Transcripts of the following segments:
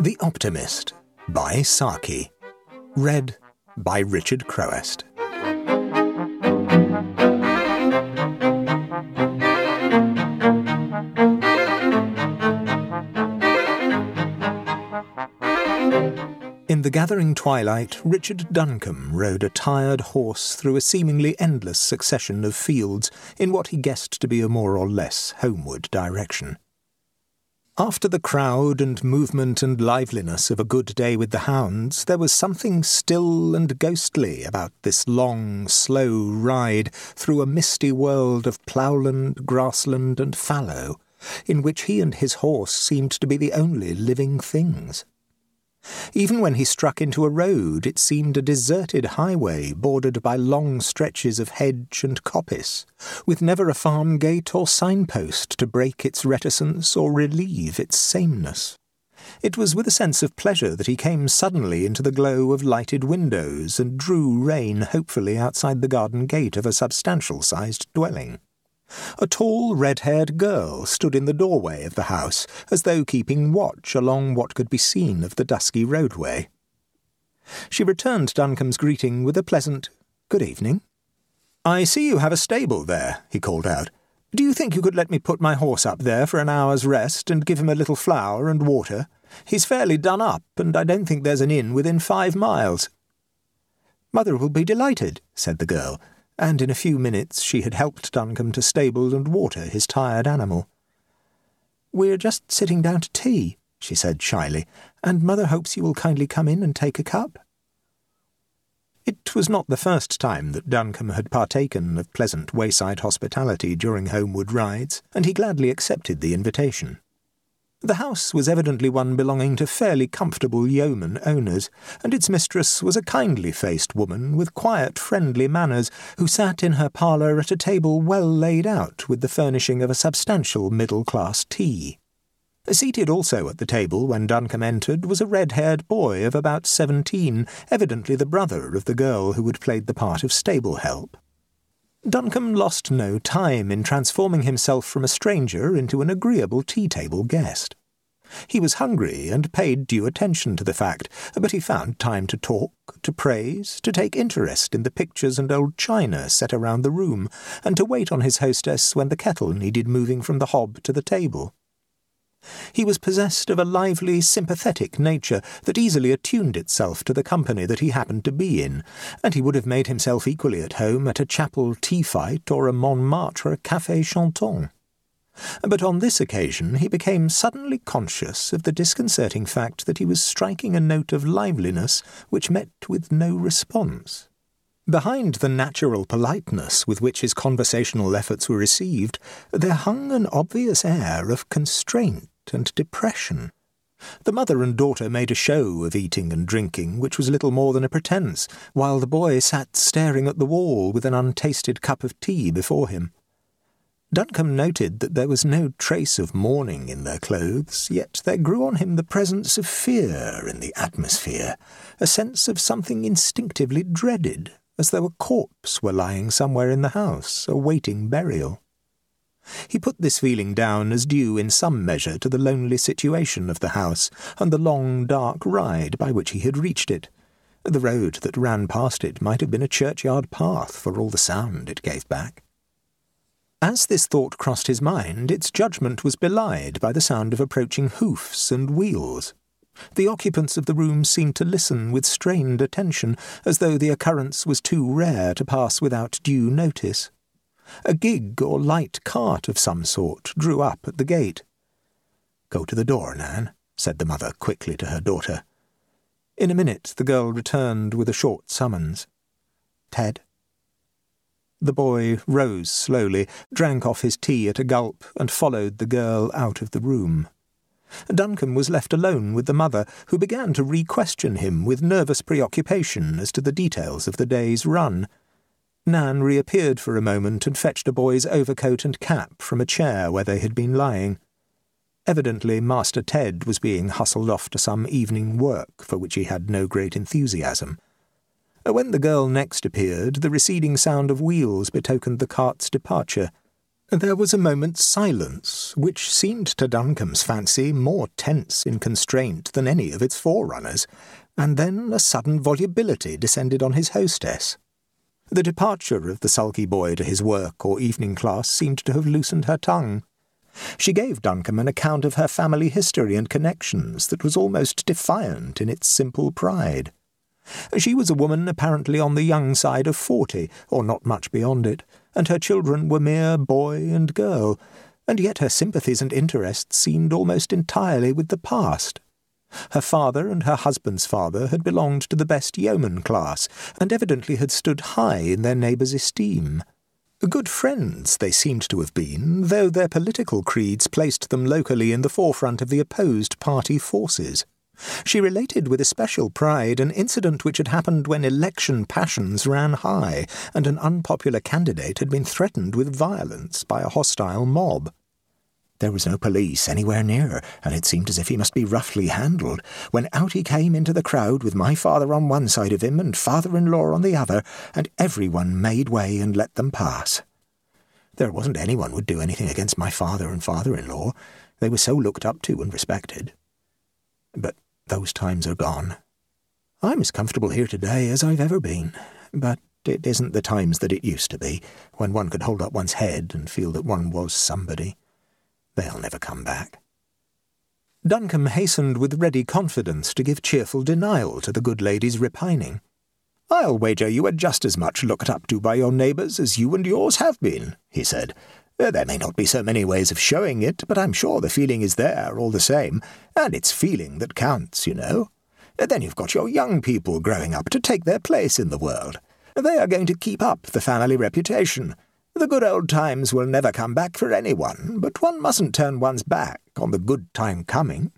The Optimist by Saki. Read by Richard Crowest. In the gathering twilight, Richard Duncombe rode a tired horse through a seemingly endless succession of fields in what he guessed to be a more or less homeward direction. After the crowd and movement and liveliness of a good day with the hounds, there was something still and ghostly about this long, slow ride through a misty world of ploughland, grassland, and fallow, in which he and his horse seemed to be the only living things. Even when he struck into a road, it seemed a deserted highway bordered by long stretches of hedge and coppice, with never a farm gate or signpost to break its reticence or relieve its sameness. It was with a sense of pleasure that he came suddenly into the glow of lighted windows and drew rein hopefully outside the garden gate of a substantial sized dwelling. A tall, red-haired girl stood in the doorway of the house, as though keeping watch along what could be seen of the dusky roadway. She returned Duncombe's greeting with a pleasant good evening. I see you have a stable there, he called out. Do you think you could let me put my horse up there for an hour's rest and give him a little flour and water? He's fairly done up, and I don't think there's an inn within five miles. Mother will be delighted, said the girl, and in a few minutes she had helped Duncombe to stable and water his tired animal. We're just sitting down to tea, she said shyly, and Mother hopes you will kindly come in and take a cup. It was not the first time that Duncombe had partaken of pleasant wayside hospitality during homeward rides, and he gladly accepted the invitation. The house was evidently one belonging to fairly comfortable yeoman owners, and its mistress was a kindly faced woman with quiet, friendly manners, who sat in her parlour at a table well laid out with the furnishing of a substantial middle class tea. Seated also at the table when Duncombe entered was a red haired boy of about seventeen, evidently the brother of the girl who had played the part of stable help. Duncombe lost no time in transforming himself from a stranger into an agreeable tea-table guest. He was hungry and paid due attention to the fact, but he found time to talk, to praise, to take interest in the pictures and old china set around the room, and to wait on his hostess when the kettle needed moving from the hob to the table. He was possessed of a lively, sympathetic nature that easily attuned itself to the company that he happened to be in, and he would have made himself equally at home at a chapel tea fight or a Montmartre café chantant. But on this occasion he became suddenly conscious of the disconcerting fact that he was striking a note of liveliness which met with no response. Behind the natural politeness with which his conversational efforts were received, there hung an obvious air of constraint and depression. The mother and daughter made a show of eating and drinking, which was little more than a pretence, while the boy sat staring at the wall with an untasted cup of tea before him. Duncombe noted that there was no trace of mourning in their clothes, yet there grew on him the presence of fear in the atmosphere, a sense of something instinctively dreaded, as though a corpse were lying somewhere in the house, awaiting burial. He put this feeling down as due in some measure to the lonely situation of the house and the long, dark ride by which he had reached it. The road that ran past it might have been a churchyard path for all the sound it gave back. As this thought crossed his mind, its judgment was belied by the sound of approaching hoofs and wheels. The occupants of the room seemed to listen with strained attention, as though the occurrence was too rare to pass without due notice. A gig or light cart of some sort drew up at the gate. Go to the door, Nan, said the mother quickly to her daughter. In a minute the girl returned with a short summons. Ted? The boy rose slowly, drank off his tea at a gulp, and followed the girl out of the room. Duncombe was left alone with the mother, who began to re-question him with nervous preoccupation as to the details of the day's run. Nan reappeared for a moment and fetched a boy's overcoat and cap from a chair where they had been lying. Evidently, Master Ted was being hustled off to some evening work for which he had no great enthusiasm. When the girl next appeared, the receding sound of wheels betokened the cart's departure. There was a moment's silence, which seemed to Duncombe's fancy more tense in constraint than any of its forerunners, and then a sudden volubility descended on his hostess. The departure of the sulky boy to his work or evening class seemed to have loosened her tongue. She gave Duncombe an account of her family history and connections that was almost defiant in its simple pride. She was a woman apparently on the young side of forty, or not much beyond it, and her children were mere boy and girl, and yet her sympathies and interests seemed almost entirely with the past. Her father and her husband's father had belonged to the best yeoman class, and evidently had stood high in their neighbours' esteem. Good friends they seemed to have been, though their political creeds placed them locally in the forefront of the opposed party forces. She related with especial pride an incident which had happened when election passions ran high, and an unpopular candidate had been threatened with violence by a hostile mob. There was no police anywhere near, and it seemed as if he must be roughly handled, when out he came into the crowd with my father on one side of him and father-in-law on the other, and everyone made way and let them pass. There wasn't anyone would do anything against my father and father-in-law. They were so looked up to and respected. But those times are gone. I'm as comfortable here today as I've ever been, but it isn't the times that it used to be, when one could hold up one's head and feel that one was somebody. They'll never come back. Duncombe hastened with ready confidence to give cheerful denial to the good lady's repining. I'll wager you are just as much looked up to by your neighbours as you and yours have been, he said, there may not be so many ways of showing it, but I'm sure the feeling is there all the same, and it's feeling that counts, you know. Then you've got your young people growing up to take their place in the world. They are going to keep up the family reputation. The good old times will never come back for anyone, but one mustn't turn one's back on the good time coming.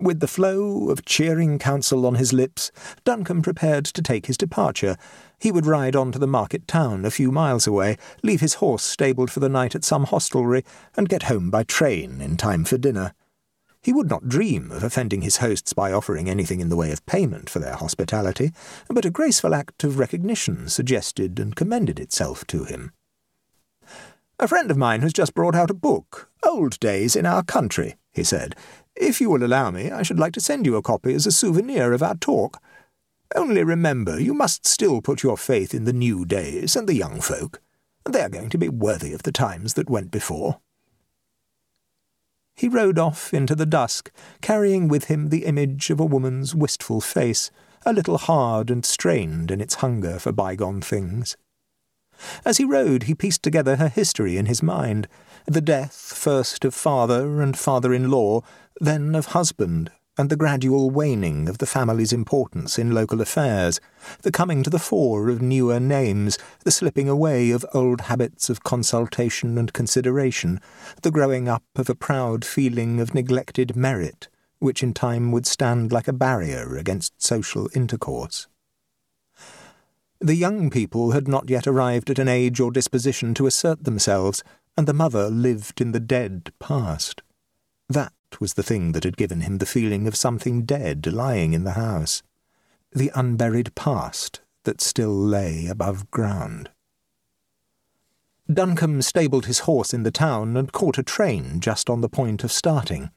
With the flow of cheering counsel on his lips, Duncombe prepared to take his departure. He would ride on to the market town a few miles away, leave his horse stabled for the night at some hostelry, and get home by train in time for dinner. He would not dream of offending his hosts by offering anything in the way of payment for their hospitality, but a graceful act of recognition suggested and commended itself to him. A friend of mine has just brought out a book, Old Days in Our Country, he said. If you will allow me, I should like to send you a copy as a souvenir of our talk. Only remember, you must still put your faith in the new days and the young folk. They are going to be worthy of the times that went before. He rode off into the dusk, carrying with him the image of a woman's wistful face, a little hard and strained in its hunger for bygone things. As he rode, he pieced together her history in his mind the death first of father and father in law, then of husband, and the gradual waning of the family's importance in local affairs, the coming to the fore of newer names, the slipping away of old habits of consultation and consideration, the growing up of a proud feeling of neglected merit, which in time would stand like a barrier against social intercourse. The young people had not yet arrived at an age or disposition to assert themselves, and the mother lived in the dead past. That was the thing that had given him the feeling of something dead lying in the house, the unburied past that still lay above ground. Duncombe stabled his horse in the town and caught a train just on the point of starting.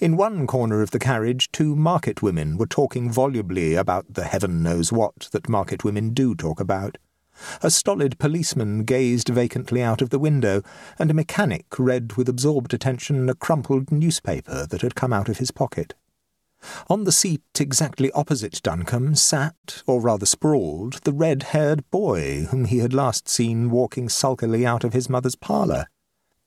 In one corner of the carriage, two market women were talking volubly about the heaven knows what that market women do talk about. A stolid policeman gazed vacantly out of the window, and a mechanic read with absorbed attention a crumpled newspaper that had come out of his pocket. On the seat exactly opposite Duncombe sat, or rather sprawled, the red-haired boy whom he had last seen walking sulkily out of his mother's parlour.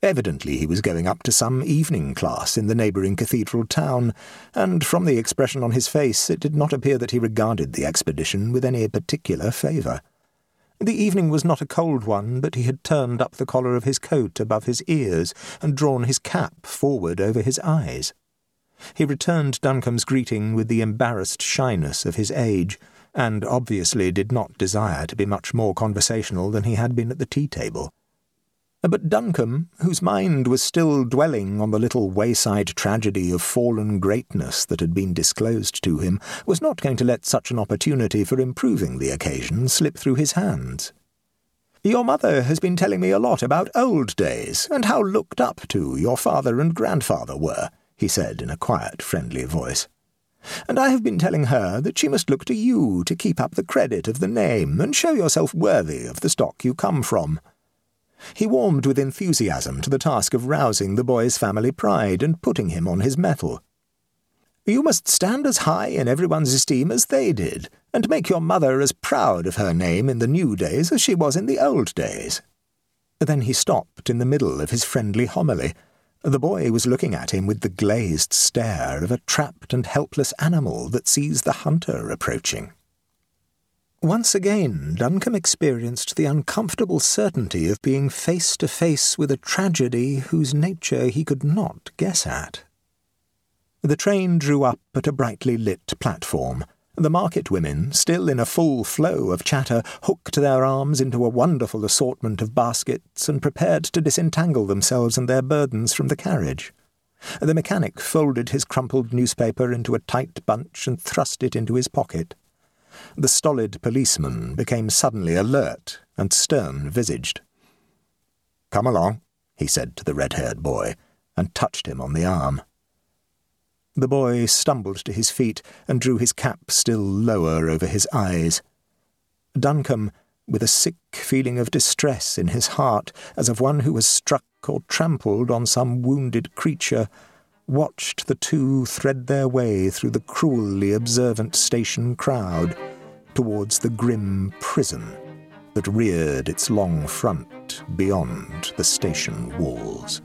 Evidently he was going up to some evening class in the neighbouring cathedral town, and from the expression on his face it did not appear that he regarded the expedition with any particular favour. The evening was not a cold one, but he had turned up the collar of his coat above his ears and drawn his cap forward over his eyes. He returned Duncombe's greeting with the embarrassed shyness of his age, and obviously did not desire to be much more conversational than he had been at the tea-table. But Duncombe, whose mind was still dwelling on the little wayside tragedy of fallen greatness that had been disclosed to him, was not going to let such an opportunity for improving the occasion slip through his hands. Your mother has been telling me a lot about old days, and how looked up to your father and grandfather were, he said in a quiet, friendly voice. And I have been telling her that she must look to you to keep up the credit of the name and show yourself worthy of the stock you come from. He warmed with enthusiasm to the task of rousing the boy's family pride and putting him on his mettle. You must stand as high in everyone's esteem as they did, and make your mother as proud of her name in the new days as she was in the old days. Then he stopped in the middle of his friendly homily. The boy was looking at him with the glazed stare of a trapped and helpless animal that sees the hunter approaching. Once again, Duncombe experienced the uncomfortable certainty of being face to face with a tragedy whose nature he could not guess at. The train drew up at a brightly lit platform. The market women, still in a full flow of chatter, hooked their arms into a wonderful assortment of baskets and prepared to disentangle themselves and their burdens from the carriage. The mechanic folded his crumpled newspaper into a tight bunch and thrust it into his pocket. The stolid policeman became suddenly alert and stern-visaged. Come along, he said to the red-haired boy, and touched him on the arm. The boy stumbled to his feet and drew his cap still lower over his eyes. Duncombe, with a sick feeling of distress in his heart, as of one who has struck or trampled on some wounded creature, watched the two thread their way through the cruelly observant station crowd towards the grim prison that reared its long front beyond the station walls.